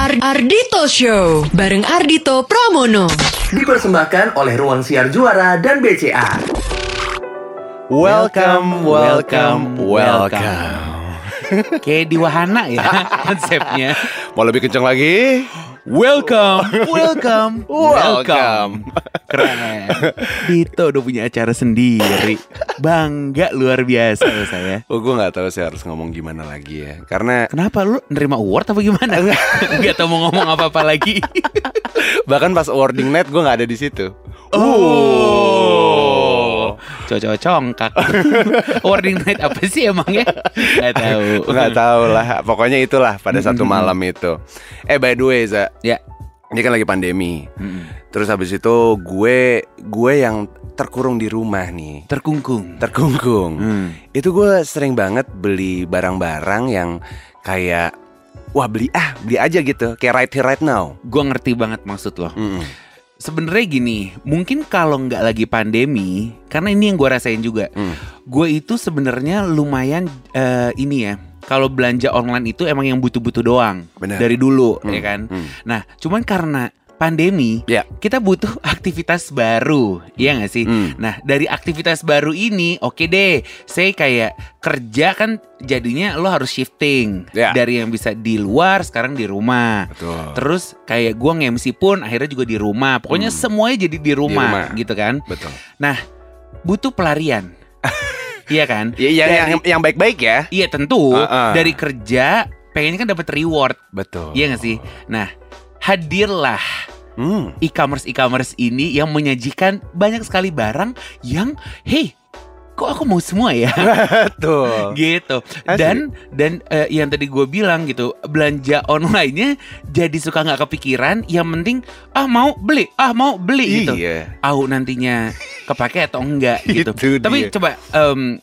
Ar Ardito Show bareng Ardito Pramono. Dipersembahkan oleh Ruang Siar Juara dan BCA. Welcome, welcome, welcome. Kayak di wahana ya konsepnya. Mau lebih kencang lagi? Welcome, welcome, Welcome. Keren. Dito udah punya acara sendiri. Bangga luar biasa loh saya. Oh, gue nggak tahu sih harus ngomong gimana lagi ya. Karena Kenapa lu nerima award apa gimana? Gak tau mau ngomong apa-apa lagi. bahkan pas awarding night gue nggak ada di situ. Oh. Cocok congkak. Awarding night apa sih emangnya? Gak tahu. Nggak tahu lah. Pokoknya itulah pada satu malam itu. Eh by the way, Za, Ya. ini kan lagi pandemi. Mm-mm. Terus habis itu gue gue yang terkurung di rumah nih. Terkungkung. Terkungkung. Hmm. Itu gue sering banget beli barang-barang yang kayak wah beli ah beli aja gitu kayak right here right now. Gue ngerti banget maksud lo. Mm-mm. Sebenarnya gini, mungkin kalau nggak lagi pandemi, karena ini yang gue rasain juga, Hmm. gue itu sebenarnya lumayan eh, ini ya. Kalau belanja online itu emang yang butuh-butuh doang Benar. dari dulu, Hmm, ya kan. hmm. Nah, cuman karena pandemi, Ya. kita butuh aktivitas baru, iya nggak sih? Hmm. Nah, dari aktivitas baru ini, oke deh, saya kayak kerja kan jadinya lo harus shifting Ya. dari yang bisa di luar sekarang di rumah. Betul. Terus kayak gua nge-MC pun akhirnya juga di rumah. Pokoknya Hmm. semuanya jadi di rumah, rumah. gitu kan. Betul. Nah, butuh pelarian. iya kan? Ya, ya, Dari- yang yang baik-baik ya. Iya tentu Uh-uh. dari kerja pengennya kan dapat reward. Betul. Iya gak sih? Nah, hadirlah Hmm. e-commerce e-commerce ini yang menyajikan banyak sekali barang yang hey kok aku mau semua ya Betul. gitu Asli. dan dan eh, yang tadi gue bilang gitu belanja online-nya jadi suka nggak kepikiran yang penting ah mau beli ah mau beli gitu Iya. au nantinya kepake atau enggak gitu Itu tapi dia. coba em,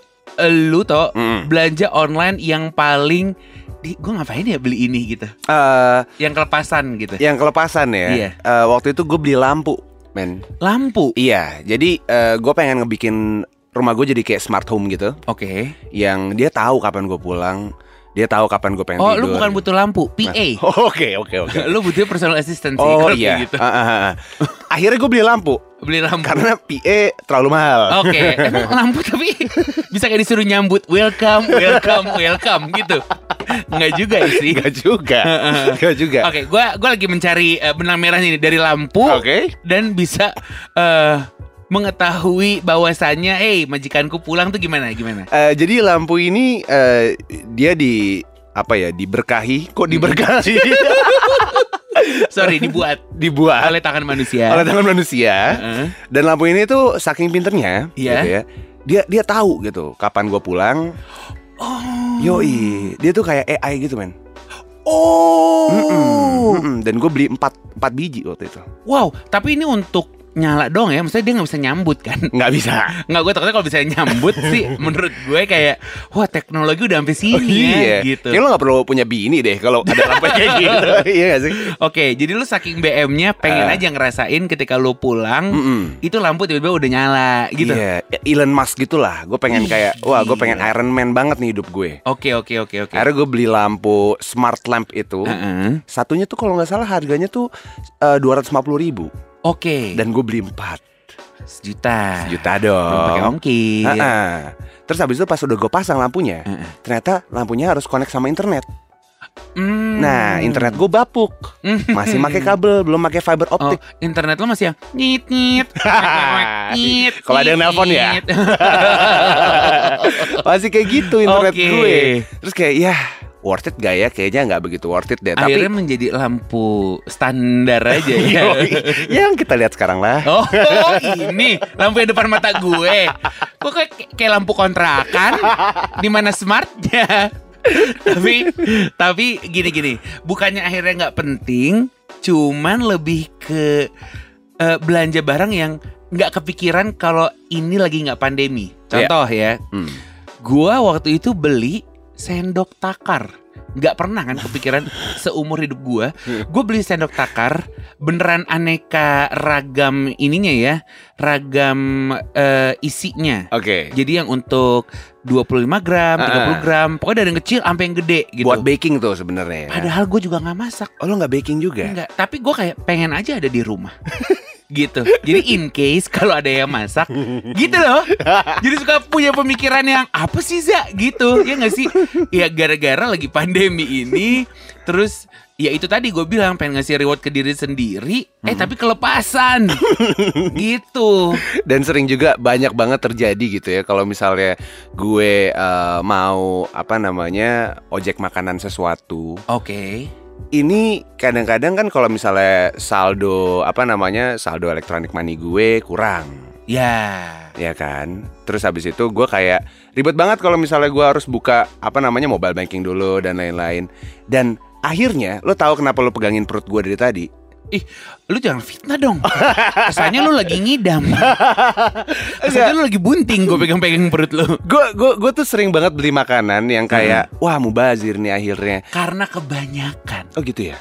lu toh Mm. belanja online yang paling gue ngapain ya beli ini gitu Eh, yang kelepasan gitu yang kelepasan ya. Iya. Eh, waktu itu gue beli lampu, men. lampu Iya. Jadi gue pengen ngebikin rumah gue jadi kayak smart home gitu, oke yang dia tahu kapan gue pulang, dia tahu kapan gue pengen Oh, tidur. lu bukan butuh lampu, PA. Oh, Oke, oke, oke. lu butuh personal assistant sih Oh iya. gitu. Ah, ah, ah. Akhirnya gue beli lampu Beli lampu. karena PA terlalu mahal. Oke, emang lampu tapi bisa kayak disuruh nyambut welcome, welcome, welcome gitu. Enggak juga sih. Gak juga, gak juga. Oke, gua gua lagi mencari eh, benang merah ini dari lampu Oke. dan bisa eh mengetahui bahwasannya, eh majikanku pulang tuh gimana gimana? Eh, jadi lampu ini eh, dia di apa ya diberkahi kok diberkahi Sorry, dibuat dibuat oleh tangan manusia. oleh tangan manusia Heeh. dan lampu ini tuh saking pinternya Iya. gitu ya dia dia tahu gitu kapan gue pulang Oh. yoi dia tuh kayak AI gitu men Oh. Mm-mm, mm-mm. dan gue beli empat empat biji waktu itu Wow, tapi ini untuk nyala dong ya. Maksudnya dia nggak bisa nyambut kan? nggak bisa Nggak gue takutnya kalau bisa nyambut sih menurut gue kayak wah teknologi udah sampai sini ya iya gitu. Kayaknya lo gak perlu punya bini deh kalau ada lampu kayak gitu iya gak sih Oke, jadi lu saking BM-nya pengen Ah. aja ngerasain ketika lu pulang Mm-mm. itu lampu tiba-tiba udah nyala gitu. Iya, Elon Musk gitulah. Gue pengen kayak, wah, gue pengen. Iron Man banget nih hidup gue. Oke, oke, oke, oke. Akhirnya gue beli lampu smart lamp itu. Heeh. Satunya tuh kalau nggak salah harganya tuh dua ratus ribu Oke. dan gue beli empat sejuta. juta Belum pakai dong. ongkir. Heeh. Terus habis itu pas udah gue pasang lampunya, Heeh. ternyata lampunya harus connect sama internet. Hmm. Nah, internet gue bapuk, masih pakai kabel, belum pakai fiber Oh, optik. internet lo masih yang nyit nyit. nyit. Kalau ada yang nelpon ya? masih kayak gitu internet Oke. gue. Terus kayak, ya worth it gak ya? Kayaknya nggak begitu worth it deh. Akhirnya Tapi menjadi lampu standar aja ya. Yang kita lihat sekarang lah. Oh, ini lampu yang depan mata gue. Kok kayak, kayak lampu kontrakan? Di mana smartnya? tapi tapi gini gini, bukannya akhirnya nggak penting, cuman lebih ke eh, belanja barang yang nggak kepikiran kalau ini lagi nggak pandemi. Contoh ya, Hmm. gua waktu itu beli sendok takar. nggak pernah kan kepikiran seumur hidup gue gue beli sendok takar beneran aneka ragam ininya ya ragam eh, isinya Oke. jadi yang untuk 25 gram, 30 Ah. gram, pokoknya dari yang kecil sampai yang gede gitu. Buat baking tuh sebenarnya. ya. Padahal gue juga nggak masak. Oh lo nggak baking juga? Enggak, tapi gue kayak pengen aja ada di rumah. gitu. Jadi in case kalau ada yang masak, gitu loh. Jadi suka punya pemikiran yang apa sih Za gitu. Ya nggak sih? Ya gara-gara lagi pandemi ini terus ya itu tadi gue bilang pengen ngasih reward ke diri sendiri, eh tapi kelepasan. gitu. Dan sering juga banyak banget terjadi gitu ya kalau misalnya gue eh, mau apa namanya ojek makanan sesuatu. Oke. Ini kadang-kadang kan kalau misalnya saldo apa namanya saldo elektronik money gue kurang. Ya. ya kan terus habis itu gue kayak ribet banget kalau misalnya gue harus buka apa namanya mobile banking dulu dan lain-lain dan akhirnya lo tahu kenapa lo pegangin perut gue dari tadi Ih, lu jangan fitnah dong. Kesannya lu lagi ngidam. Kesannya lu lagi bunting gue pegang-pegang perut lu. gue gue gue tuh sering banget beli makanan yang kayak wah mubazir nih akhirnya Karena kebanyakan. oh gitu ya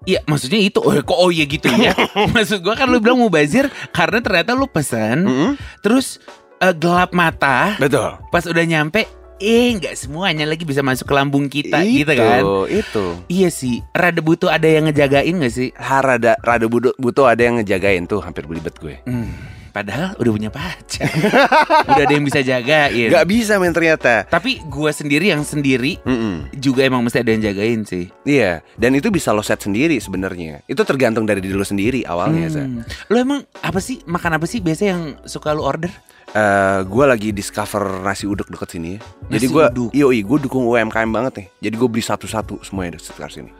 Iya, maksudnya itu. Oh, kok oh iya gitu ya. Maksud gua kan lu bilang mubazir karena ternyata lu pesan, Mm-mm. terus eh, gelap mata, betul pas udah nyampe, eh nggak semuanya lagi bisa masuk ke lambung kita gitu kan. itu Iya sih, rada butuh ada yang ngejagain gak sih? Ha, rada rada butuh, butuh ada yang ngejagain tuh hampir belibet gue Hmm, padahal udah punya pacar. udah ada yang bisa jagain. Gak bisa men ternyata Tapi gua sendiri yang sendiri Mm-mm. juga emang mesti ada yang jagain sih. Iya, dan itu bisa lo set sendiri sebenarnya. Itu tergantung dari diri lo sendiri awalnya. Hmm. Lo emang apa sih makan apa sih biasa yang suka lo order? Eh, gue lagi discover nasi uduk deket sini ya. Jadi gue, yoi, gue dukung UMKM banget nih. Jadi gue beli satu-satu semuanya di sekitar sini.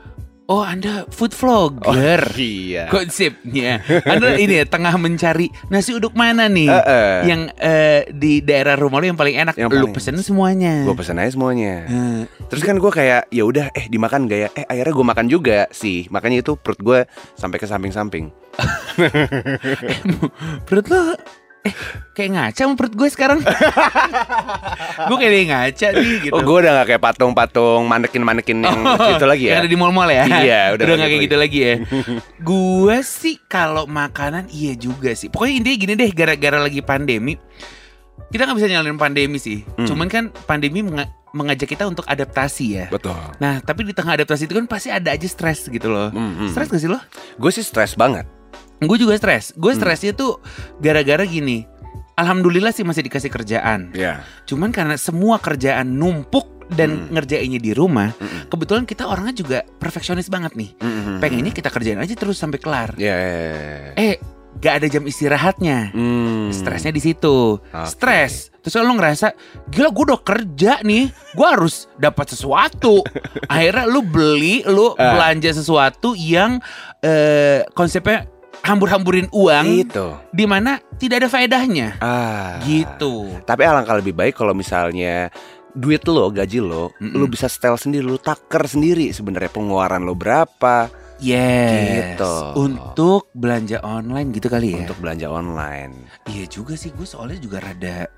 Oh anda food vlogger. iya. Konsepnya Anda ini ya tengah mencari nasi uduk mana nih Eh-eh. Yang eh, di daerah rumah lo yang paling enak Yang Lu paling- pesen semuanya Gue pesen aja semuanya. Eh, Terus kan gue kayak, ya udah, eh dimakan gak ya? Eh akhirnya gue makan juga sih. Makanya itu perut gue sampai ke samping-samping. Perut lo Eh kayak ngaca perut gue sekarang Gue kayak dia ngaca nih gitu Oh gue udah gak kayak patung-patung manekin-manekin yang itu lagi ya? Yang ada di mall-mall ya Iya, udah Udah nggak gak kayak gitu gitu lagi ya Gue sih kalau makanan iya juga sih Pokoknya intinya gini deh Gara-gara lagi pandemi Kita gak bisa nyalain pandemi sih Hmm. Cuman kan pandemi menga- mengajak kita untuk adaptasi ya Betul. Nah tapi di tengah adaptasi itu kan pasti ada aja stres gitu loh Mm-mm. Stres gak sih lo? Gue sih stres banget. Gue juga stres Gue Hmm. stresnya tuh gara-gara gini Alhamdulillah sih masih dikasih kerjaan Iya. Cuman karena semua kerjaan numpuk dan Hmm. ngerjainnya di rumah Mm-mm. Kebetulan kita orangnya juga perfeksionis banget nih Mm-mm. Pengennya kita kerjain aja terus sampai kelar Ya. Eh gak ada jam istirahatnya Hmm. Stresnya di situ Oke. Stres Terus lo ngerasa Gila gue udah kerja nih Gue harus dapat sesuatu Akhirnya lu beli Lu Ah. belanja sesuatu yang eh, Konsepnya hambur-hamburin uang Itu. di mana tidak ada faedahnya Ah. Gitu Tapi alangkah lebih baik kalau misalnya duit lo, gaji lo, Mm-mm. lo bisa setel sendiri, lo taker sendiri sebenarnya pengeluaran lo berapa Yes Gitu. Untuk belanja online gitu kali ya untuk belanja online. Iya juga sih gue soalnya juga rada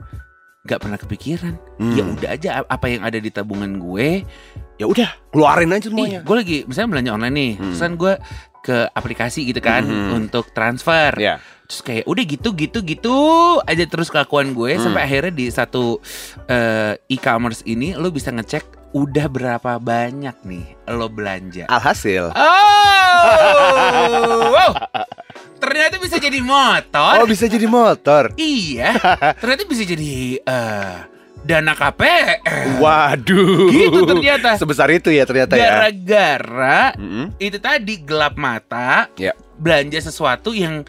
Gak pernah kepikiran Hmm. Ya udah aja apa yang ada di tabungan gue Ya udah, keluarin aja Nih, semuanya. gue lagi misalnya belanja online nih, Hmm. terus kan gue ke aplikasi gitu kan Mhm. untuk transfer. Ya. Terus kayak udah gitu gitu gitu aja terus kelakuan gue Hmm. sampai akhirnya di satu eh, e-commerce ini lo bisa ngecek udah berapa banyak nih lo belanja. Alhasil. Oh, wow. ternyata bisa jadi motor. Oh, bisa jadi motor. Iya, ternyata bisa jadi eh, dana KPR. Waduh. Gitu ternyata. Sebesar itu ya ternyata ya. Gara-gara Mm-mm. itu tadi gelap mata Ya. belanja sesuatu yang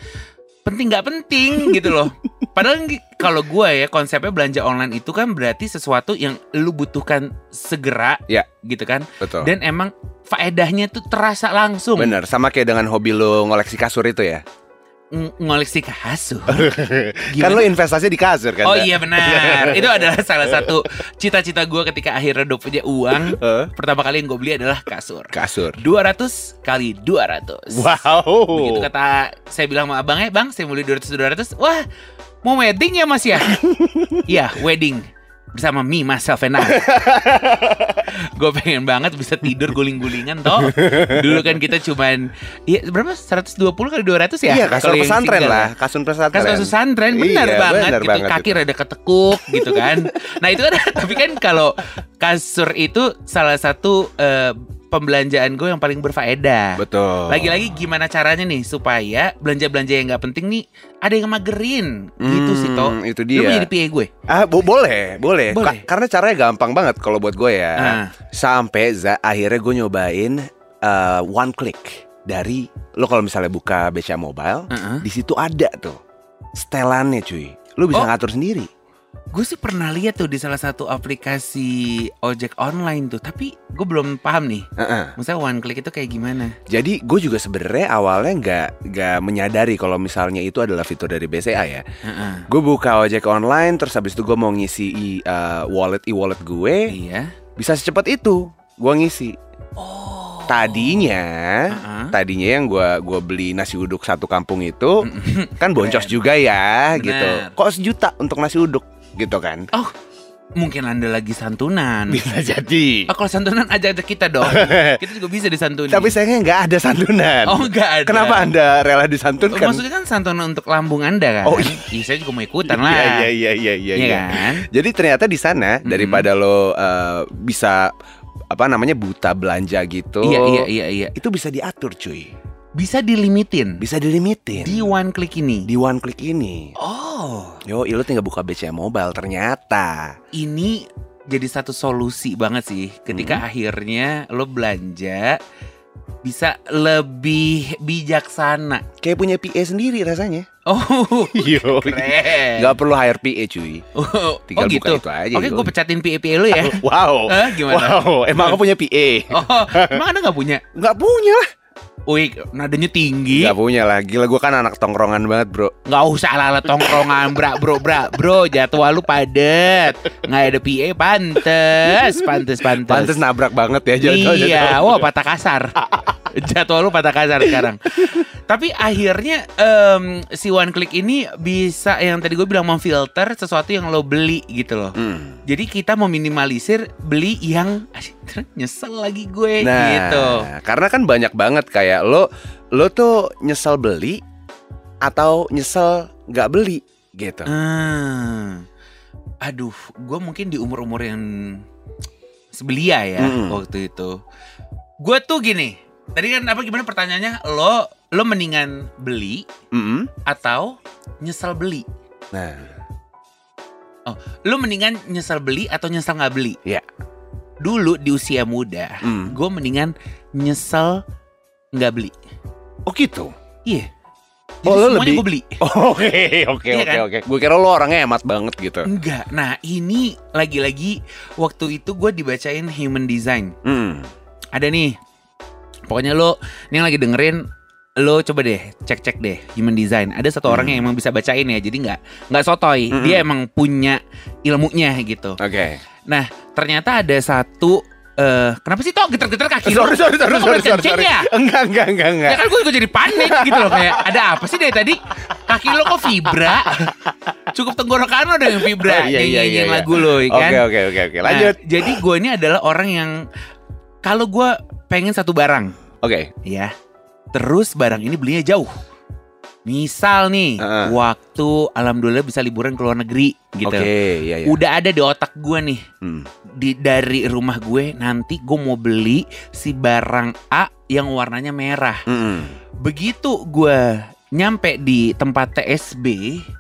penting nggak penting gitu loh padahal kalau gue ya konsepnya belanja online itu kan berarti sesuatu yang lu butuhkan segera Ya. gitu kan Betul. dan emang faedahnya tuh terasa langsung Bener, sama kayak dengan hobi lo ngoleksi kasur itu ya. Ng- ngoleksi kasur Kan lo investasi di kasur kan? oh iya benar itu adalah salah satu cita-cita gue ketika akhirnya udah punya uang pertama kali yang gue beli adalah kasur kasur. 200 kali 200 Wow. Begitu kata saya bilang sama abangnya, bang saya mau beli 200 200. Wah, mau wedding ya mas ya? Iya, wedding. Bersama me, myself and I. gue pengen banget bisa tidur guling-gulingan toh. Dulu kan kita cuman iya berapa 120 kali 200 ya? Iya, kasur pesantren lah, kasur pesantren. Kasur pesantren benar Iya, banget benar gitu. banget Kaki itu. rada ketekuk gitu kan. Nah, itu kan tapi kan kalau kasur itu salah satu eh, pembelanjaan gue yang paling berfaedah. Betul. Lagi-lagi gimana caranya nih supaya belanja-belanja yang nggak penting nih ada yang magerin gitu sih toh. Hmm, Itu Lu mau dia. jadi PA gue? Ah, bo- boleh, boleh. Boleh. Ka- karena caranya gampang banget kalau buat gue ya. Ah. Sampai za akhirnya gue nyobain eh, one click dari lo kalau misalnya buka BCA Mobile, Heeh. di situ ada tuh setelannya cuy. Lu bisa Oh. ngatur sendiri. Gue sih pernah lihat tuh di salah satu aplikasi ojek online tuh, tapi gue belum paham nih. Heeh. Maksudnya one click itu kayak gimana? Jadi gue juga sebenarnya awalnya nggak nggak menyadari kalau misalnya itu adalah fitur dari BCA ya. Heeh. Gue buka ojek online, terus habis itu gue mau ngisi eh, wallet e wallet gue, Iya. bisa secepat itu gue ngisi. Oh. Tadinya, Heeh. tadinya yang gua gua beli nasi uduk satu kampung itu kan boncos juga ya, Bener. gitu. Kok sejuta untuk nasi uduk, gitu kan? Oh, mungkin anda lagi santunan. Bisa jadi. Oh, kalau santunan ajak-ajak kita dong. kita juga bisa disantuni. Tapi sayangnya nggak ada santunan. Oh, nggak ada. Kenapa anda rela Oh, disantunkan? maksudnya kan santunan untuk lambung anda kan? Oh, iya. saya juga mau ikutan lah. Iya iya iya iya. Iya iya. kan? Jadi ternyata di sana daripada lo eh, bisa apa namanya buta belanja gitu. Iya iya iya iya. Itu bisa diatur cuy. Bisa dilimitin Bisa dilimitin. di one click ini. di one click ini. Oh, Yo, lo tinggal buka BCA Mobile ternyata. ini jadi satu solusi banget sih ketika Hmm. akhirnya lo belanja bisa lebih bijaksana. Kayak punya PA sendiri rasanya. Oh, Yo. keren. Gak perlu hire PA cuy. Oh, Tinggal oh buka gitu. itu aja, Oke, yo. gue pecatin PA lo ya. Wow. Eh, gimana? Wow, emang aku punya PA? Oh, emang anda nggak punya? Gak punya lah. Wih, nadanya tinggi. Gak punya lah. Gila gue kan anak tongkrongan banget bro. Nggak usah ala-ala tongkrongan bra bro bra. Bro jadwal lu padet nggak ada PA pantes. Pantes pantes. Pantes nabrak banget ya jatuh iya. wah patah kasar. Jadwal lu patah kasar sekarang. Tapi akhirnya em, si one click ini bisa yang tadi gue bilang memfilter sesuatu yang lo beli gitu loh. Hmm. jadi kita meminimalisir beli yang nyesel lagi gue Nah, gitu karena kan banyak banget kayak lo lo tuh nyesel beli atau nyesel nggak beli gitu. Hmm. Aduh, gue mungkin di umur-umur yang sebelia ya Mm. waktu itu. Gue tuh gini. Tadi kan apa gimana pertanyaannya? Lo lo mendingan beli Mm-mm. atau nyesel beli? Nah, Oh, lo mendingan nyesel beli atau nyesel nggak beli? Iya. Dulu di usia muda, Mm. gue mendingan nyesel nggak beli. oh gitu. Iya. Oh, lo semuanya lebih- gue beli. Oke, oke, Iya oke, kan? oke. Gue kira lo orangnya hemat banget gitu. Enggak. Nah, ini lagi-lagi waktu itu gue dibacain human design. Hmm. ada nih pokoknya lo ini yang lagi dengerin lo coba deh cek-cek deh human design ada satu orang yang emang bisa bacain ya jadi nggak nggak sotoy Mm-mm. dia emang punya ilmunya gitu Oke. Nah ternyata ada satu eh kenapa sih toh geter-geter kaki lo Sorry, sorry, sorry, sorry, sorry, sorry. ya Enggak, enggak, enggak, enggak. Ya kan gue juga jadi panik gitu loh Kayak ada apa sih dari tadi Kaki lo kok vibra Cukup tenggorokan lo dengan Oh, vibra iya, iya, Nyanyiin iya, iya. lagu lo ya kan Oke, oke, oke, oke. Nah, Lanjut. Jadi gue ini adalah orang yang Kalau gue pengen satu barang Oke. ya. Terus barang ini belinya jauh. Misal nih, Heeh. waktu alhamdulillah bisa liburan ke luar negeri gitu. Oke, iya, iya. Udah ada di otak gue nih Hmm. di dari rumah gue nanti gue mau beli si barang A yang warnanya merah. Mm-mm. Begitu gue nyampe di tempat TSB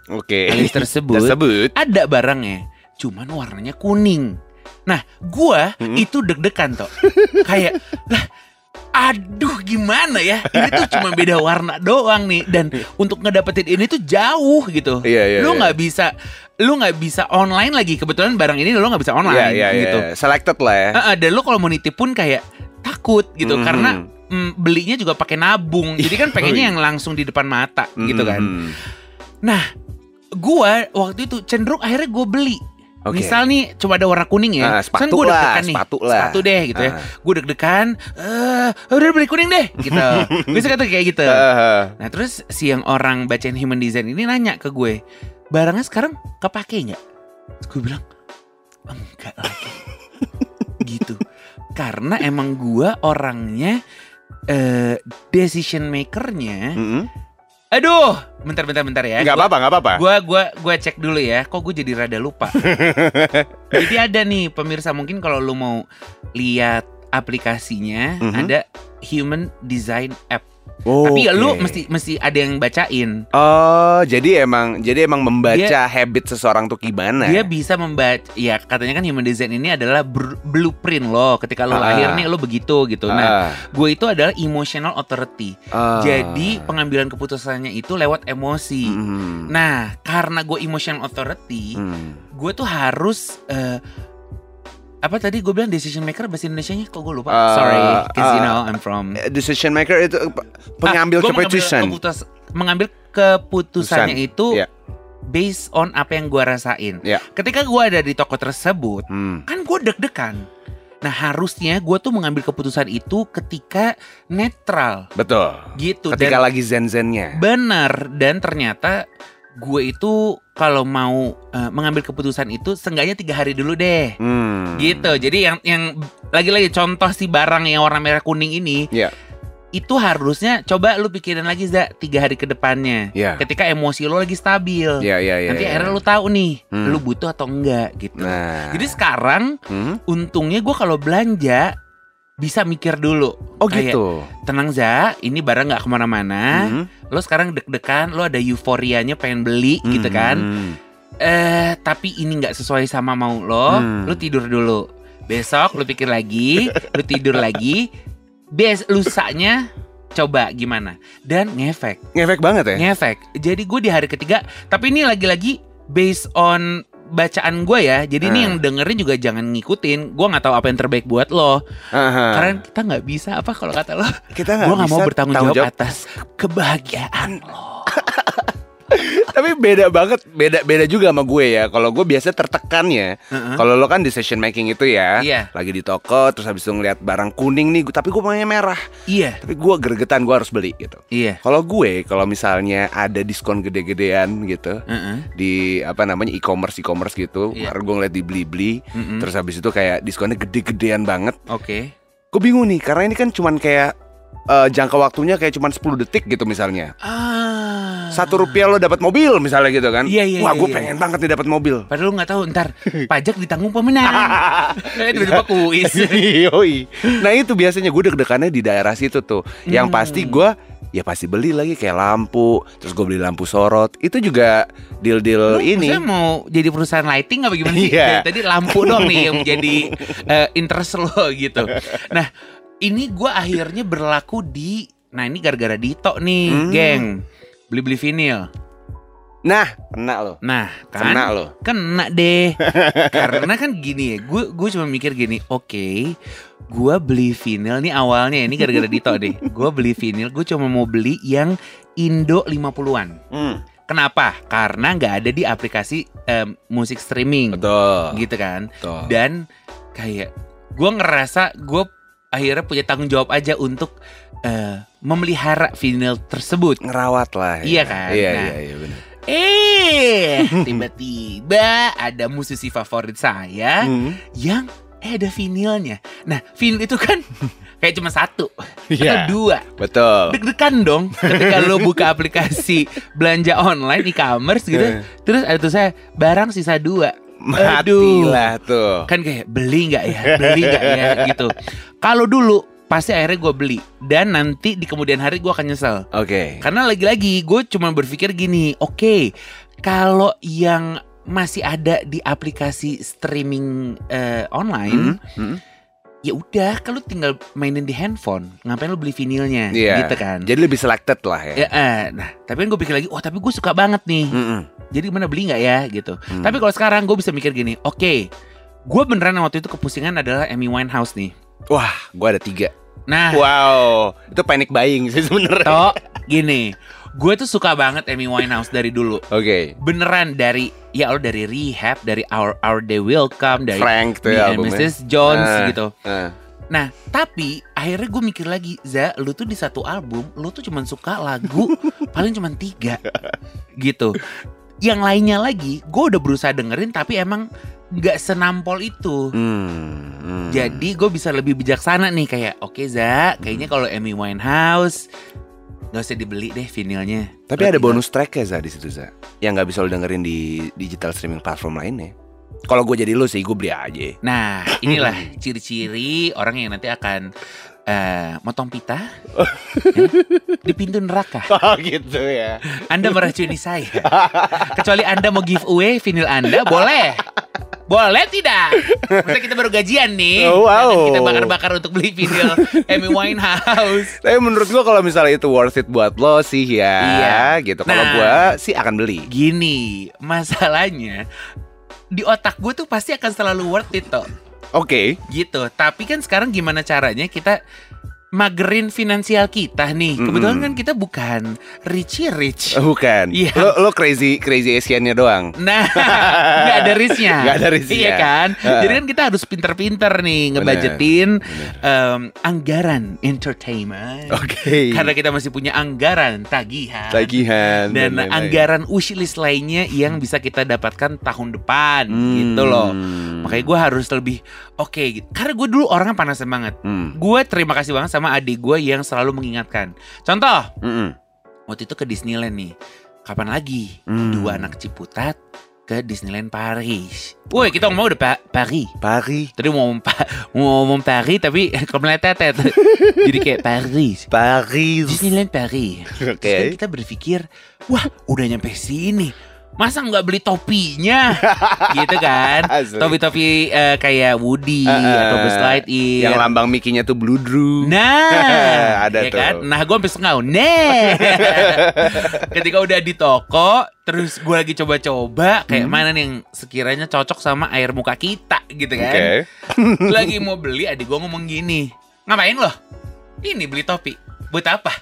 Oke. alis tersebut, Tersebut. ada barangnya, cuman warnanya kuning. Nah, gua Hmm. itu deg-degan toh. Kayak lah aduh gimana ya? Ini tuh cuma beda warna doang nih dan untuk ngedapetin ini tuh jauh gitu. Iya, iya, lu iya. nggak bisa lu nggak bisa online lagi kebetulan barang ini lu nggak bisa Iya, online iya, iya. gitu. Selected lah ya. Dan lu kalau mau nitip pun kayak takut gitu Mhm. karena mm, belinya juga pakai nabung. Jadi kan pengennya yang langsung di depan mata gitu kan. Mhm. Nah, gua waktu itu cenderung akhirnya gue beli. Oke. Misal nih cuma ada warna kuning ya, Ah, sepatu Kan gua lah, deg-degan nih, sepatu lah. deh gitu ya. Ah. Gue deg-degan, eh udah beli kuning deh, gitu. gue suka tuh kayak gitu. Heeh. Nah terus si yang orang bacain human design ini nanya ke gue, barangnya sekarang kepake nggak? Gue bilang, enggak lagi. gitu. Karena emang gua orangnya eh decision makernya. Mm-mm. Aduh, bentar bentar bentar ya. Gua- apa-apa, nggak apa-apa. Gua gua gua cek dulu ya. Kok gue jadi rada lupa. jadi ada nih pemirsa mungkin kalau lu mau lihat aplikasinya Mhm. ada Human Design App. Oh, Tapi ya lu oke. mesti mesti ada yang bacain. Oh, jadi emang jadi emang membaca habit seseorang tuh gimana? Dia bisa membaca ya katanya kan human design ini adalah blueprint lo ketika lo Ah. lahir nih lo begitu gitu. Nah, Ah, gue itu adalah emotional authority. ah. Jadi pengambilan keputusannya itu lewat emosi. Mm, Nah, karena gue emotional authority, mm. gue tuh harus eh, apa tadi gue bilang decision maker bahasa Indonesia-nya kok gue lupa. Uh, Sorry, cause you uh, know I'm from decision maker itu pe- pengambil Ah, keputusan. Mengambil, keputus- mengambil keputusannya Keputusan, itu iya. based on apa yang gue rasain. Iya. Ketika gue ada di toko tersebut, Hmm. kan gue deg-degan. Nah harusnya gue tuh mengambil keputusan itu ketika netral Betul. gitu. Ketika dan lagi zen-zennya. benar dan ternyata gue itu kalau mau eh, mengambil keputusan itu seenggaknya tiga hari dulu deh. Hmm. Gitu. Jadi yang yang lagi-lagi contoh si barang yang warna merah kuning ini. Iya. Itu harusnya coba lu pikirin lagi za tiga hari ke depannya. Iya. Ketika emosi lu lagi stabil. Iya, iya, iya. Nanti iya. akhirnya lu tahu nih, Hmm. lu butuh atau enggak gitu. Nah. Jadi sekarang Hmm? untungnya gue kalau belanja bisa mikir dulu. Oh Kayak, gitu. Tenang za, ini barang nggak ke mana-mana. Hmm. Lo sekarang deg-degan, lo ada euforianya pengen beli gitu kan. Hmm. Eh tapi ini nggak sesuai sama mau lo, Hmm. lo tidur dulu. Besok lo pikir lagi, lo tidur lagi. Bes lusanya coba gimana dan ngefek, Ngefek banget ya? ngefek. Jadi gue di hari ketiga, tapi ini lagi-lagi based on bacaan gue ya. Jadi ini Ah. yang dengerin juga jangan ngikutin. Gue nggak tahu apa yang terbaik buat lo. Aha. Karena kita nggak bisa apa kalau kata lo. kita nggak Gue nggak mau bisa bertanggung tanggung jawab atas kebahagiaan lo. Tapi beda banget, beda beda juga sama gue ya. Kalau gue biasa tertekannya, Heeh. kalau lo kan decision making itu ya, Iya. lagi di toko, terus habis itu ngeliat barang kuning nih, tapi gue maunya merah. Iya, Tapi gue gregetan, gue harus beli gitu. iya. Kalau gue, kalau misalnya ada diskon gede-gedean gitu Heeh. di apa namanya e-commerce e-commerce gitu, baru gue ngeliat di Blibli, Mm-mm. terus habis itu kayak diskonnya gede-gedean banget. Oke. Gue bingung nih, karena ini kan cuman kayak eh, jangka waktunya kayak cuman 10 detik gitu misalnya. Ah. Satu rupiah lo dapat mobil misalnya gitu kan? Iya, iya, Wah, iya, gue iya. pengen banget nih dapat mobil. Padahal lu nggak tahu ntar pajak ditanggung pemenang. Eh, Tiba-tiba kuis. Nah itu biasanya gue deg-degannya di daerah situ tuh. Yang Hmm. pasti gue ya pasti beli lagi kayak lampu, terus gue beli lampu sorot. Itu juga deal-deal Lu ini. mau jadi perusahaan lighting apa gimana sih? Iya. Dari Tadi lampu dong nih yang jadi eh, interest lo gitu. Nah, ini gua akhirnya berlaku di Nah, ini gara-gara Dito nih, Hmm. geng. Beli-beli vinil. Nah, kena lo. Nah, kan Kena lo. kena deh. Karena kan gini ya, gue gue cuma mikir gini, oke, gue beli vinil nih awalnya ini gara-gara Dito deh. Gue beli vinil, gue cuma mau beli yang Indo 50-an. Hmm, Kenapa? Karena nggak ada di aplikasi em, musik streaming, betul. gitu kan. Betul. Dan kayak gue ngerasa gue akhirnya punya tanggung jawab aja untuk eh, memelihara vinil tersebut. Ngerawat lah. ya. Iya kan? Iya, Nah. iya, iya benar. Eh, tiba-tiba ada musisi favorit saya Hmm. yang eh ada vinilnya. Nah, vinil itu kan kayak cuma satu Iya. atau dua. Betul. Deg-degan dong ketika lo buka aplikasi belanja online e-commerce gitu. Eh. Terus ada tuh saya barang sisa dua. Aduh. Matilah tuh. Kan kayak beli nggak ya? Beli nggak ya gitu. Kalau dulu pasti akhirnya gue beli dan nanti di kemudian hari gue akan nyesel. Oke. Karena lagi-lagi gue cuma berpikir gini, oke, kalau yang masih ada di aplikasi streaming eh, online, Hmm, hmm. ya udah, kalau tinggal mainin di handphone, ngapain lu beli vinilnya, Iya. gitu kan? Jadi lebih selected lah ya. Ya, eh, nah, tapi kan gue pikir lagi, wah tapi gue suka banget nih, Mm-mm. jadi mana beli nggak ya, gitu. Hmm. Tapi kalau sekarang gue bisa mikir gini, oke, gue beneran waktu itu kepusingan adalah Amy Winehouse nih. Wah, gue ada tiga. Nah, Wow, itu panic buying sih sebenarnya. toh gini, gue tuh suka banget Amy Winehouse dari dulu. Oke. beneran dari ya lo dari rehab dari our our day will come dari Frank tuh ya albumnya. Mrs. Jones Ah. gitu Ah. nah tapi akhirnya gue mikir lagi za lu tuh di satu album lu tuh cuman suka lagu paling cuman tiga gitu yang lainnya lagi gue udah berusaha dengerin tapi emang nggak senampol itu. Hmm, hmm. Jadi gue bisa lebih bijaksana nih kayak oke Za, kayaknya kalau Amy Winehouse nggak usah dibeli deh vinilnya. Tapi ada bonus track ya Za di situ Za Yang nggak bisa lo dengerin di digital streaming platform lainnya Kalau gue jadi lo sih gue beli aja Nah inilah ciri-ciri orang yang nanti akan eh, motong pita ya, di pintu neraka. Oh gitu ya Anda meracuni saya. Kecuali Anda mau giveaway vinil Anda, boleh. Boleh tidak? Masa kita baru gajian nih. Oh, wow. Jangan kita bakar-bakar untuk beli vinil Amy Winehouse. Tapi menurut gue kalau misalnya itu worth it buat lo sih ya Iya. gitu Kalau Nah. gue sih akan beli Gini, masalahnya di otak gue tuh pasti akan selalu worth it toh. Oke Gitu. Tapi kan sekarang gimana caranya kita magerin finansial kita nih. Kebetulan Mm-mm. kan kita bukan richy rich. Bukan Iya. lo, lo crazy crazy Asiannya doang Nah, nggak ada risknya. Nggak ada risknya. Iya kan? Heeh. Jadi kan kita harus pinter-pinter nih ngebudgetin em, anggaran entertainment. Oke Karena kita masih punya anggaran tagihan. Tagihan dan lain-lain. anggaran wishlist lainnya yang bisa kita dapatkan tahun depan Hmm. gitu loh. Makanya gue harus lebih oke gitu. Karena gue dulu orangnya panasan banget. Hmm. Gue terima kasih banget sama adik gue yang selalu mengingatkan. Contoh, Mm-mm. waktu itu ke Disneyland nih. Kapan lagi? Hmm. Dua anak Ciputat ke Disneyland Paris. Woi, kita ngomong udah pa Paris. Paris Tadi mau ngomong, pa mau ngomong Paris tapi kemeletetet. Jadi kayak Paris. Paris Disneyland Paris. Oke. Terus kan kita berpikir, wah udah nyampe sini. Masa nggak beli topinya? gitu kan. Topi-topi eh, kayak Woody eh, atau Buzz Lightyear. Yang lambang mikinya tuh Blue Drew Nah, Ada ya tuh. kan? Nah, gue sampai sengau. Nah, ketika udah di toko, terus gue lagi coba-coba kayak Hmm. mana nih yang sekiranya cocok sama air muka kita, gitu kan? Oke lagi mau beli, adik gue ngomong gini, ngapain loh? Ini beli topi, buat apa?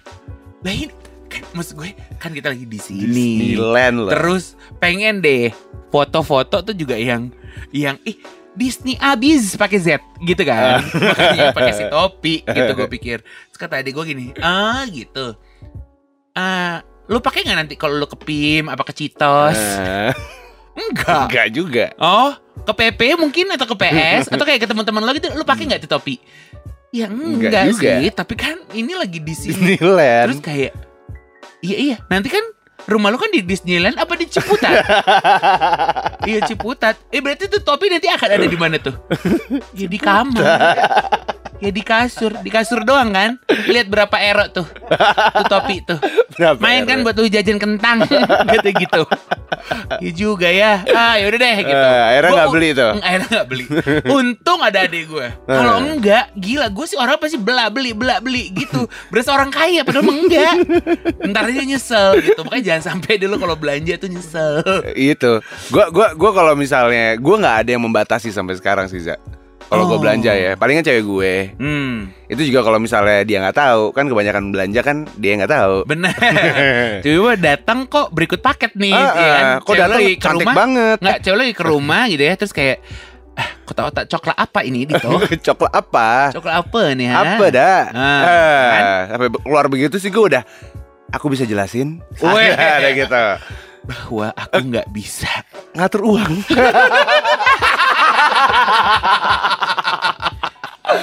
Lah ini, kan, maksud gue kan kita lagi di sini. Disneyland loh Terus pengen deh foto-foto tuh juga yang yang ih Disney abis pakai Z gitu kan? Makanya pakai si topi gitu gue pikir. Terus kata adik gue gini ah gitu. Ah lu pakai nggak nanti kalau lu ke PIM apa ke Citos? Eh, enggak. Enggak juga. Oh ke PP mungkin atau ke PS atau kayak ke teman-teman lo gitu lu pakai nggak tuh topi? Ya Enggak enggak, juga. sih tapi kan ini lagi di sini. Disneyland. Terus kayak Iya iya. Nanti kan Rumah lu kan di Disneyland apa di Ciputat? iya Ciputat. Eh berarti tuh topi nanti akan ada di mana tuh? Ya di kamar. Ya di kasur, di kasur doang kan? Lihat berapa ero tuh. Tuh topi tuh. Berapa Main kan era? buat lu jajan kentang gitu gitu. Iya juga ya. Ah yaudah deh gitu. Eh, akhirnya nggak beli tuh? Akhirnya nggak beli. Untung ada adik gue. Kalau Eh. enggak, gila gue sih orang pasti bela beli bela beli gitu. Berasa orang kaya padahal enggak. Ntar dia nyesel gitu. Makanya jangan sampai dulu kalau belanja tuh nyesel. itu gua gua gua kalau misalnya gua nggak ada yang membatasi sampai sekarang sih za kalau gua Oh. belanja ya palingan cewek gue Hmm, itu juga kalau misalnya dia nggak tahu kan kebanyakan belanja kan dia nggak tahu bener. Coba datang kok berikut paket nih, Ah, ya kan? kok datang ke cantik rumah, banget Nggak, cewek lagi ke rumah gitu ya, terus kayak, ah, kotak-kotak coklat apa ini Dito? coklat apa Coklat apa nih? ha? apa dah Ah, Ah, kan? sampai keluar begitu sih gua udah aku bisa jelasin Weh. ada gitu Bahwa aku nggak bisa. ngatur uang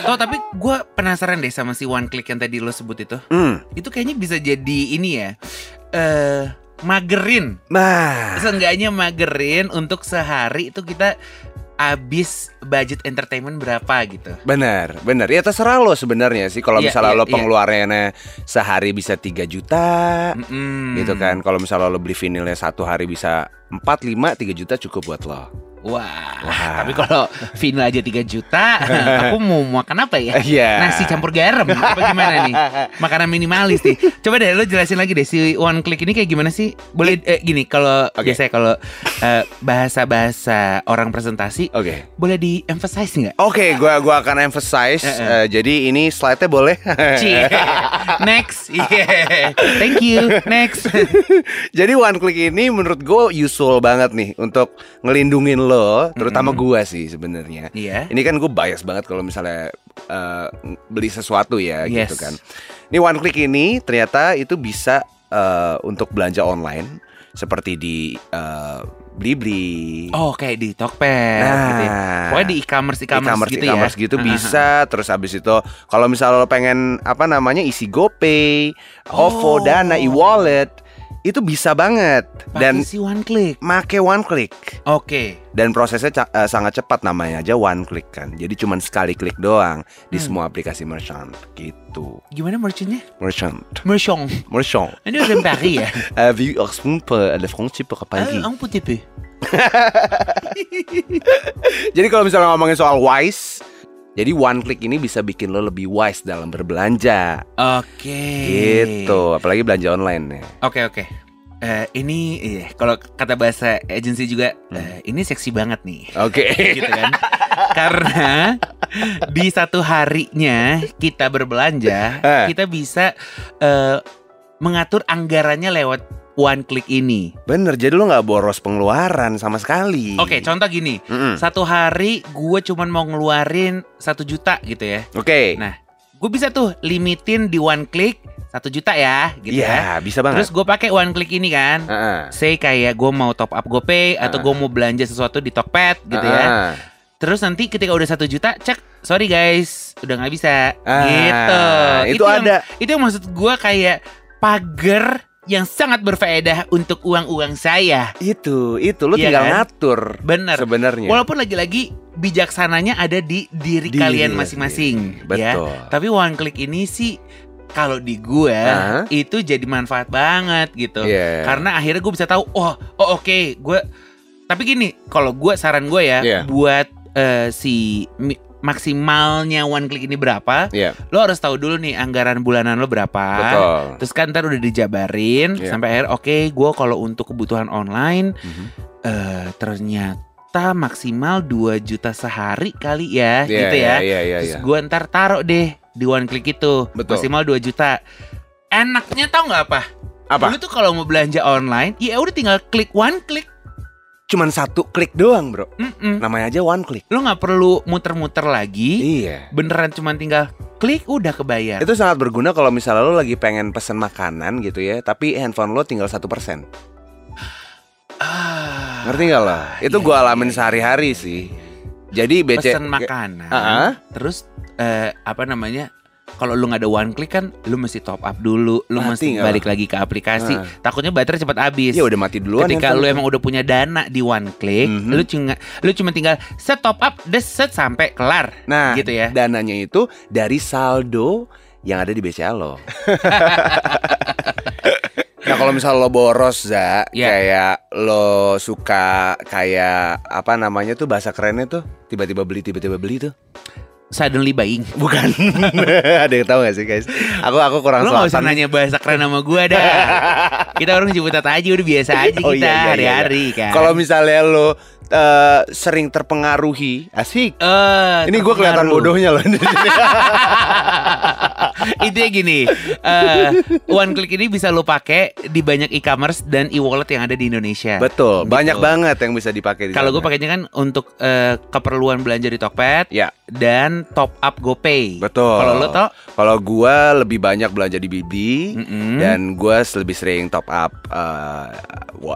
Toh tapi gue penasaran deh sama si one click yang tadi lo sebut itu. hmm. Itu kayaknya bisa jadi ini ya. Eh magerin. nah Seenggaknya magerin untuk sehari itu kita habis budget entertainment berapa gitu. Benar, benar. Ya terserah lo sebenarnya sih. Kalau Iya, misalnya iya, lo iya. pengeluarannya sehari bisa 3 juta, Mm-mm. gitu kan. Kalau misalnya lo beli vinilnya satu hari bisa 4, 5, 3 juta cukup buat lo. Wah, Wah. tapi kalau vinyl aja 3 juta, aku mau makan apa ya? Iya. Nasi campur garam apa gimana nih? Makanan minimalis nih. Coba deh lo jelasin lagi deh si one click ini kayak gimana sih? Boleh eh, gini kalau Oke. biasanya kalau eh, bahasa-bahasa orang presentasi Oke. boleh di emphasize nggak? Oke, gua gua akan emphasize. Eh, eh. eh, jadi ini slide-nya boleh. Next, yeah. Thank you. Next. jadi one click ini menurut gue useful banget nih untuk ngelindungin lo, terutama gua sih sebenarnya. Iya. Ini kan gue bias banget kalau misalnya eh, beli sesuatu ya Yes. gitu kan. Ini one click ini ternyata itu bisa eh, untuk belanja online seperti di eh, Blibli. Oh kayak di Tokped Nah. gitu ya. Pokoknya di e-commerce e-commerce, e-commerce gitu e-commerce ya. gitu Ah, bisa terus habis itu kalau misalnya lo pengen apa namanya isi GoPay, OVO, Oh. Dana, e-wallet itu bisa banget Dan dan si one click. make one click Oke. dan prosesnya eh, sangat cepat namanya aja one click kan. Jadi cuman sekali klik doang di Hmm. semua aplikasi merchant gitu. Gimana merchantnya? Merchant, Merchant. merchant. Ini udah Paris ya? Avez-vous correspond à la frontière pour Paris? Ah, un petit peu. Jadi kalau misalnya ngomongin soal wise, jadi one click ini bisa bikin lo lebih wise dalam berbelanja. Oke. Gitu, apalagi belanja online ya. Oke oke. Eh, ini iya, kalau kata bahasa agensi juga eh, ini seksi banget nih. Oke. gitu kan. Karena di satu harinya kita berbelanja, Eh. kita bisa eh, mengatur anggarannya lewat one click ini. Bener, jadi lo nggak boros pengeluaran sama sekali. Oke, contoh gini. Mm-mm. Satu hari gue cuman mau ngeluarin satu juta gitu ya. Oke. Nah, gue bisa tuh limitin di one click satu juta ya, gitu Iya, ya. bisa banget. Terus gue pakai one click ini kan. Heeh. Say kayak gue mau top up GoPay atau Ah. gue mau belanja sesuatu di Tokped gitu ya. Heeh. Terus nanti ketika udah satu juta, cek sorry guys, udah nggak bisa. Ah, gitu. itu yang- ada. itu yang maksud gue kayak pagar yang sangat berfaedah untuk uang-uang saya. Itu, itu lo Iya tinggal kan? ngatur. Bener. Sebenarnya. Walaupun lagi-lagi bijaksananya ada di diri Diri kalian masing-masing, ya. Betul. Tapi one click ini sih kalau di gue Hah? itu jadi manfaat banget gitu. Iya. Karena akhirnya gue bisa tahu, oh, oh oke, gue. Tapi gini, kalau gue saran gue ya, Iya. buat eh, si maksimalnya one click ini berapa, Iya, lo harus tahu dulu nih anggaran bulanan lo berapa. betul. Terus kan ntar udah dijabarin Iya. sampai akhir, oke, gue kalau untuk kebutuhan online Mhm. eh ternyata maksimal 2 juta sehari kali ya, Iya, gitu ya. Iya, iya, Terus iya. gue ntar taruh deh di one click itu Betul. maksimal 2 juta. Enaknya tau nggak apa? Apa? Lu tuh kalau mau belanja online, ya udah tinggal klik one click. Cuman satu klik doang, Bro. Mm-mm. Namanya aja one click. Lu nggak perlu muter-muter lagi. Iya. Beneran cuman tinggal klik udah kebayar. Itu sangat berguna kalau misalnya lo lagi pengen pesen makanan gitu ya, tapi handphone lo tinggal satu persen. Ah, Ngerti gak lo? Itu iya, gue iya, alamin iya. sehari-hari sih. Jadi BC pesen makanan. Ah, ah. Terus eh, apa namanya? Kalau lu nggak ada one click kan, lu mesti top up dulu, lu Mati mesti balik lagi ke aplikasi. Ah. Takutnya baterai cepat habis. Ya udah mati duluan Ketika lu lo. emang udah punya dana di one click, Mhm. lu cuma lu cuma tinggal set top up, des set sampai kelar. Nah, gitu ya. dananya itu dari saldo yang ada di BCA lo. nah kalau misal lo boros za, Ya. kayak lo suka kayak apa namanya tuh bahasa kerennya tuh tiba-tiba beli tiba-tiba beli tuh. Suddenly buying. Bukan. ada yang tahu gak sih guys? Aku aku kurang Lu gak usah nanya bahasa keren sama gua dah. kita orang Ciputat aja udah biasa aja Oh, kita iya, iya, iya. hari-hari kan. Kalau misalnya lo eh, sering terpengaruhi, asik. Eh, Ini gue kelihatan bodohnya loh. Intinya gini, eh, one click ini bisa lo pakai di banyak e-commerce dan e-wallet yang ada di Indonesia. Betul, Gitu. banyak banget yang bisa dipakai. di Kalau gue pakainya kan untuk eh, keperluan belanja di Tokped Ya. dan top up GoPay. Betul. Kalau lo tau, Kalau gua lebih banyak belanja di Bibi Mm-mm. dan gua lebih sering top up uh,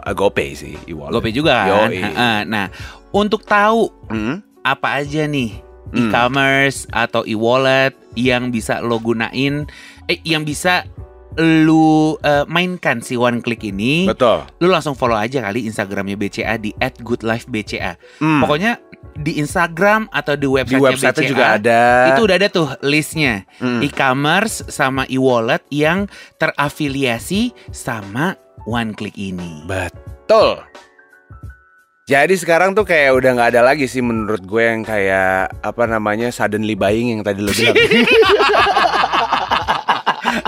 GoPay sih, e-wallet. GoPay juga kan. Yoi. Nah, untuk tahu Hmm? apa aja nih Hmm. e-commerce atau e-wallet yang bisa lo gunain, eh yang bisa lu eh, mainkan si one click ini, Betul. lu langsung follow aja kali Instagramnya BCA di @goodlifebca. Hmm. Pokoknya di Instagram atau di di website website BCA juga ada. itu udah ada tuh listnya Hmm. e-commerce sama e-wallet yang terafiliasi sama one click ini. Betul. Jadi sekarang tuh kayak udah nggak ada lagi sih menurut gue yang kayak apa namanya suddenly buying yang tadi lo bilang.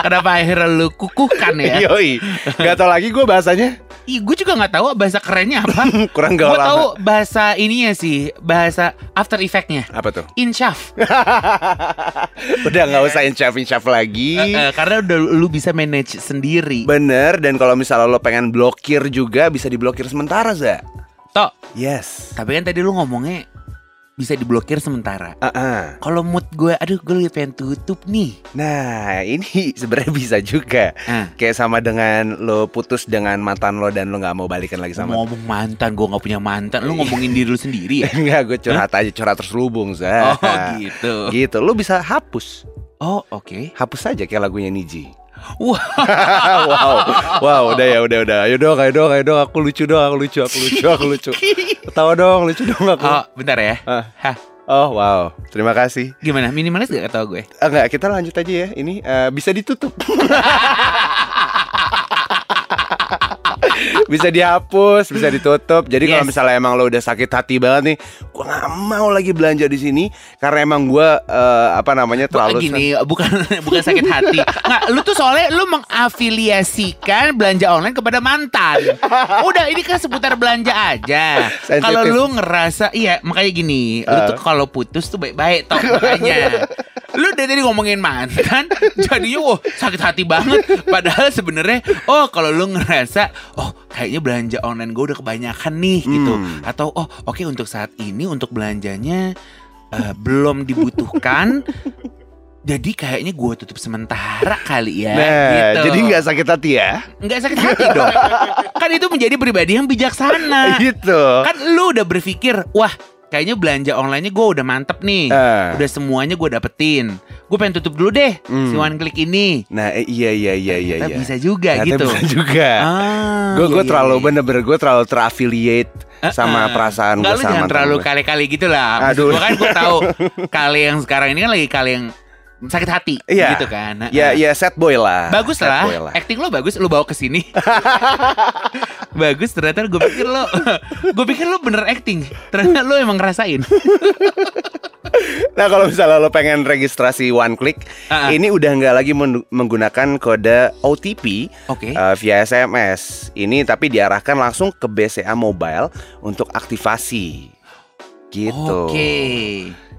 Kenapa akhirnya lu kukuhkan ya? Yoi. Gak tau lagi gue bahasanya Ih, gue juga nggak tahu bahasa kerennya apa. kurang gue gaul tahu amat. bahasa ininya sih, bahasa After Effect-nya. Apa tuh? Inshaf. Udah nggak usah inshaf inshaf lagi. Eh, eh, karena udah lu bisa manage sendiri. Bener dan kalau misalnya lo pengen blokir juga bisa diblokir sementara za. Tok, Yes. tapi kan tadi lu ngomongnya bisa diblokir sementara. Ah, ah. Kalau mood gue, aduh gue lagi pengen tutup nih. Nah, ini sebenarnya bisa juga. Ah. Kayak sama dengan lo putus dengan mantan lo dan lo nggak mau balikan lagi sama Ngomong mantan, gue nggak punya mantan. Lu ngomongin diri lu sendiri ya? Enggak, gue curhat aja, curhat terselubung, Za. Oh gitu. Gitu, lo bisa hapus. Oh oke. Hapus aja kayak lagunya Niji. Wah. wow, wow, udah ya, udah, udah. Ayo dong, ayo dong, ayo dong. Aku lucu dong, aku lucu, aku lucu, aku lucu. Tawa dong, lucu dong aku. Oh bentar ya. Ah. Hah. Oh, wow. Terima kasih. Gimana? Minimalis gak kata gue? Ah, Enggak, kita lanjut aja ya. Ini eh, bisa ditutup. bisa dihapus, bisa ditutup. Jadi kalau Yes. misalnya emang lo udah sakit hati banget nih, gua nggak mau lagi belanja di sini karena emang gua eh, apa namanya Bukan terlalu gini, bukan bukan sakit hati. Nggak, lu tuh soalnya lu mengafiliasikan belanja online kepada mantan. Udah, ini kan seputar belanja aja. Kalau lu ngerasa, iya makanya gini, lu Uh. tuh kalau putus tuh baik-baik toh makanya. Lu dari tadi ngomongin mantan, jadinya wah sakit hati banget. Padahal sebenarnya, oh kalau lu ngerasa, oh kayaknya belanja online gue udah kebanyakan nih gitu. Hmm. Atau oh oke untuk saat ini untuk belanjanya eh, belum dibutuhkan. Jadi kayaknya gue tutup sementara kali ya. Nah, gitu. jadi nggak sakit hati ya? nggak sakit hati dong. kan itu menjadi pribadi yang bijaksana. gitu. Kan lu udah berpikir, wah kayaknya belanja online-nya gue udah mantep nih. Ah. Udah semuanya gue dapetin. Gue pengen tutup dulu deh Hmm. si one click ini. Nah, eh, iya iya iya iya. Ternyata iya. bisa juga Ternyata gitu. bisa juga. Ah, gue iya, gue iya, terlalu iya. bener-bener gue terlalu terafiliate sama Ah, perasaan Nggak, gue sama jangan terlalu kali-kali gitu lah. Aduh. Gue kan gue tahu kali yang sekarang ini kan lagi kali yang sakit hati Iya. gitu kan. Ya Heeh. ya set boy lah. Bagus Sad lah. boy lah. Acting lo bagus, lo bawa ke sini. bagus ternyata gue pikir lo gue pikir lo bener acting. Ternyata lo emang ngerasain. Nah kalau misalnya lo pengen registrasi one click, Ah, ah. ini udah nggak lagi men- menggunakan kode OTP Oke. uh, via SMS. Ini tapi diarahkan langsung ke BCA Mobile untuk aktivasi. Gitu. Oke.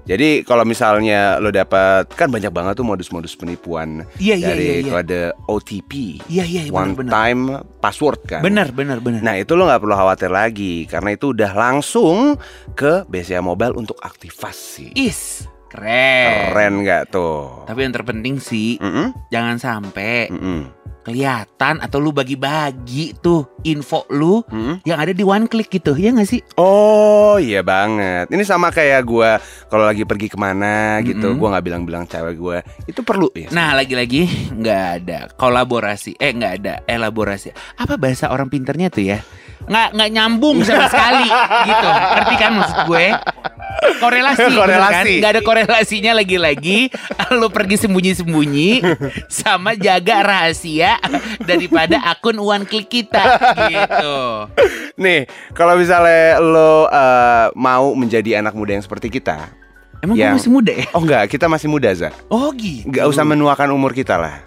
Jadi kalau misalnya lo dapat kan banyak banget tuh modus-modus penipuan Iya, iya, dari iya, iya. kode OTP. Iya iya one benar benar. time password kan. Benar benar benar. Nah itu lo nggak perlu khawatir lagi karena itu udah langsung ke BCA Mobile untuk aktivasi. Is keren. Keren nggak tuh? Tapi yang terpenting sih Mm-mm, jangan sampai mm-mm, kelihatan atau lu bagi-bagi tuh info lu mm-mm. yang ada di one click gitu. Ya nggak sih? Oh iya banget. Ini sama kayak gua kalau lagi pergi ke mana gitu, Mm-mm. gua nggak bilang-bilang cewek gua itu perlu ya. Nah lagi-lagi nggak ada kolaborasi Eh nggak ada elaborasi Apa bahasa orang pinternya tuh ya Nggak, nggak nyambung sama sekali gitu Ngerti kan maksud gue Korelasi bener Korelasi. kan? Nggak ada korelasinya lagi-lagi Lu pergi sembunyi-sembunyi Sama jaga rahasia Daripada akun one click kita Gitu Nih, kalau misalnya lo eh, mau menjadi anak muda yang seperti kita, Emang gue Yang- masih muda ya? oh enggak, kita masih muda za. Oh gitu Nggak usah menuakan umur kita lah.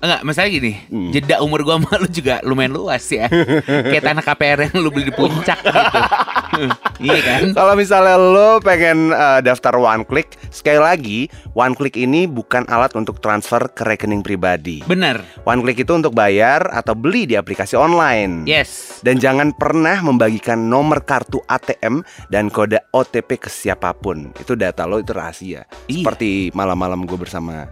Enggak, masalah gini Hmm. Jeda umur gua sama lu juga lumayan luas ya Kayak tanah KPR yang lu beli di puncak gitu Iya kan? Kalau misalnya lo pengen eh, daftar one click, sekali lagi one click ini bukan alat untuk transfer ke rekening pribadi. Bener One click itu untuk bayar atau beli di aplikasi online. Yes Dan jangan pernah membagikan nomor kartu ATM dan kode OTP ke siapa pun. Itu data lo itu rahasia. Iya. Seperti malam-malam gue bersama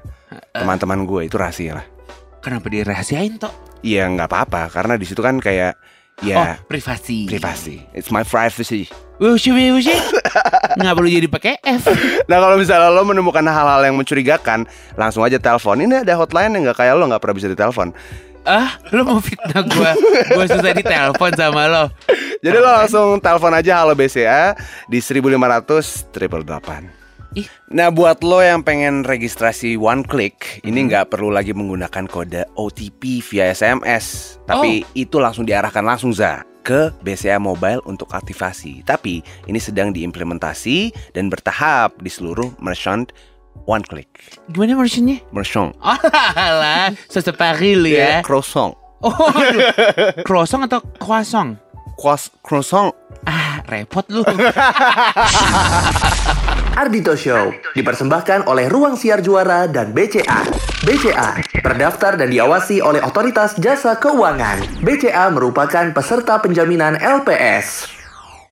teman-teman gue itu rahasia lah. Kenapa dirahasiain toh? Iya nggak apa-apa karena di situ kan kayak Oh, ya privasi. privasi. It's my privacy. Wushi wushi. Nggak perlu jadi pakai F. Nah kalau misalnya lo menemukan hal-hal yang mencurigakan, langsung aja telepon. Ini ada hotline yang nggak kayak lo nggak pernah bisa ditelepon. Ah, lu mau fitnah gua? Gua susah ditelepon sama lo. Jadi lo langsung telepon aja halo BCA di 1500 triple delapan. Ih. Nah buat lo yang pengen registrasi one click Ini nggak perlu lagi menggunakan kode OTP via SMS Tapi itu langsung diarahkan langsung za ke BCA Mobile untuk aktivasi Tapi ini sedang diimplementasi dan bertahap di seluruh merchant one click Gimana versionnya? Merchant Oh lah, seseparil ya. Croissant Oh, aduh. croissant atau croissant? Croiss- Croissant Ah, repot lu. Ardito Show dipersembahkan oleh Ruang Siar Juara dan BCA. BCA terdaftar dan diawasi oleh Otoritas Jasa Keuangan. BCA merupakan peserta penjaminan LPS.